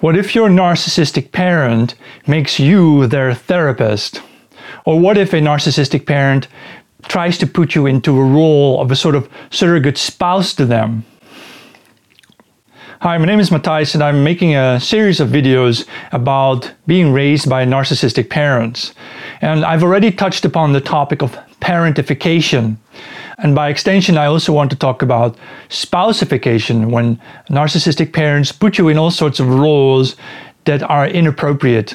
What if your narcissistic parent makes you their therapist? Or what if a narcissistic parent tries to put you into a role of a sort of surrogate spouse to them? Hi, my name is Matthias and I'm making a series of videos about being raised by narcissistic parents. And I've already touched upon the topic of parentification. And by extension, I also want to talk about spousification when narcissistic parents put you in all sorts of roles that are inappropriate.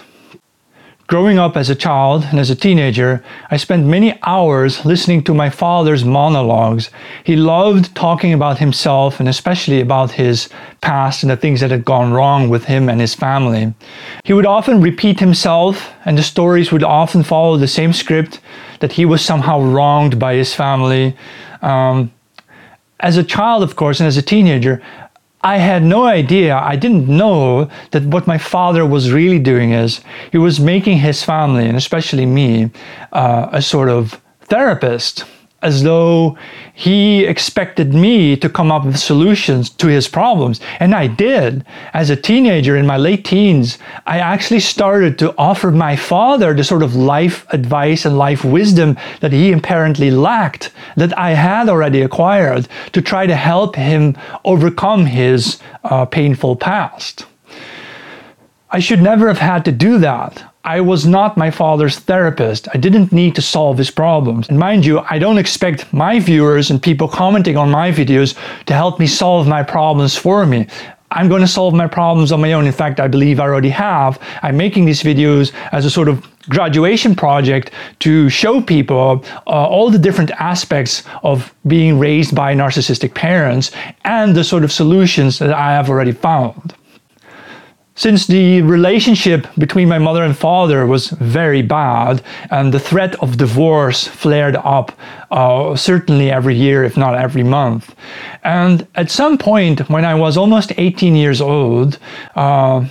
Growing up as a child and as a teenager, I spent many hours listening to my father's monologues. He loved talking about himself and especially about his past and the things that had gone wrong with him and his family. He would often repeat himself, and the stories would often follow the same script that he was somehow wronged by his family. Um, as a child, of course, and as a teenager, I had no idea, I didn't know that what my father was really doing is he was making his family, and especially me, uh, a sort of therapist as though he expected me to come up with solutions to his problems. And I did. As a teenager in my late teens, I actually started to offer my father the sort of life advice and life wisdom that he apparently lacked, that I had already acquired, to try to help him overcome his uh, painful past. I should never have had to do that. I was not my father's therapist. I didn't need to solve his problems. And mind you, I don't expect my viewers and people commenting on my videos to help me solve my problems for me. I'm going to solve my problems on my own. In fact, I believe I already have. I'm making these videos as a sort of graduation project to show people uh, all the different aspects of being raised by narcissistic parents and the sort of solutions that I have already found. Since the relationship between my mother and father was very bad, and the threat of divorce flared up uh, certainly every year, if not every month. And at some point, when I was almost 18 years old, uh,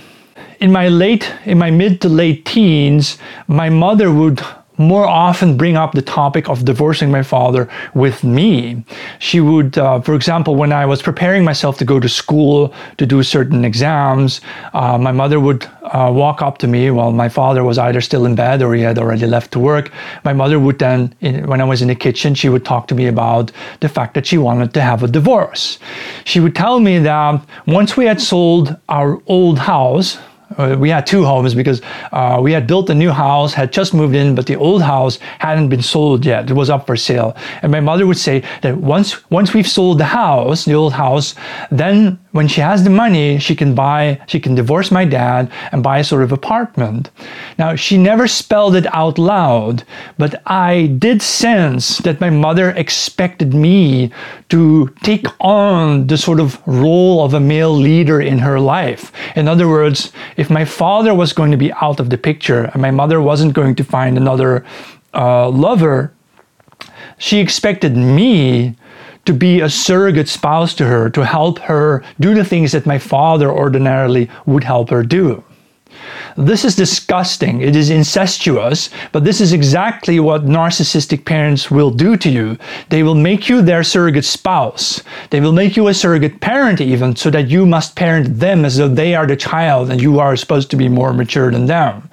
in my late, in my mid to late teens, my mother would more often bring up the topic of divorcing my father with me. She would, uh, for example, when I was preparing myself to go to school to do certain exams, uh, my mother would uh, walk up to me while my father was either still in bed or he had already left to work. My mother would then, in, when I was in the kitchen, she would talk to me about the fact that she wanted to have a divorce. She would tell me that once we had sold our old house, uh, we had two homes because uh, we had built a new house, had just moved in, but the old house hadn't been sold yet. It was up for sale. And my mother would say that once once we've sold the house, the old house, then when she has the money, she can buy, she can divorce my dad and buy a sort of apartment. Now, she never spelled it out loud, but I did sense that my mother expected me to take on the sort of role of a male leader in her life. In other words, if my father was going to be out of the picture and my mother wasn't going to find another uh, lover, she expected me to be a surrogate spouse to her, to help her do the things that my father ordinarily would help her do. This is disgusting. It is incestuous, but this is exactly what narcissistic parents will do to you. They will make you their surrogate spouse. They will make you a surrogate parent, even, so that you must parent them as though they are the child and you are supposed to be more mature than them.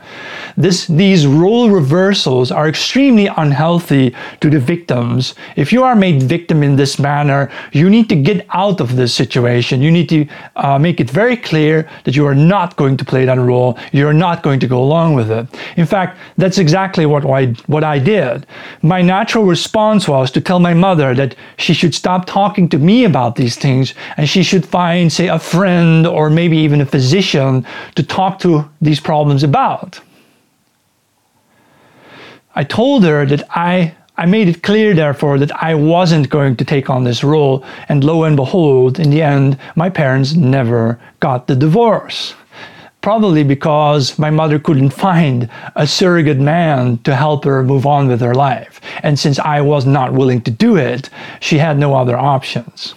This, these role reversals are extremely unhealthy to the victims. If you are made victim in this manner, you need to get out of this situation. You need to uh, make it very clear that you are not going to play that role. You're are not going to go along with it. In fact, that's exactly what I, what I did. My natural response was to tell my mother that she should stop talking to me about these things and she should find, say, a friend or maybe even a physician to talk to these problems about. I told her that I I made it clear, therefore, that I wasn't going to take on this role, and lo and behold, in the end, my parents never got the divorce probably because my mother couldn't find a surrogate man to help her move on with her life. And since I was not willing to do it, she had no other options.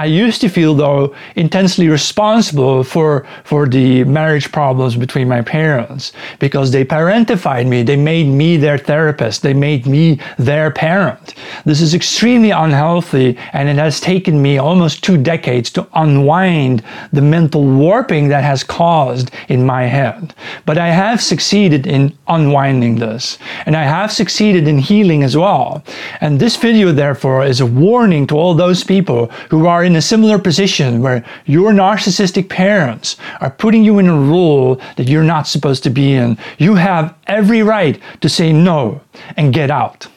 I used to feel, though, intensely responsible for, for the marriage problems between my parents because they parentified me. They made me their therapist. They made me their parent. This is extremely unhealthy, and it has taken me almost two decades to unwind the mental warping that has caused in my head. But I have succeeded in unwinding this, and I have succeeded in healing as well. And this video, therefore, is a warning to all those people who are in a similar position where your narcissistic parents are putting you in a role that you're not supposed to be in. You have every right to say no and get out.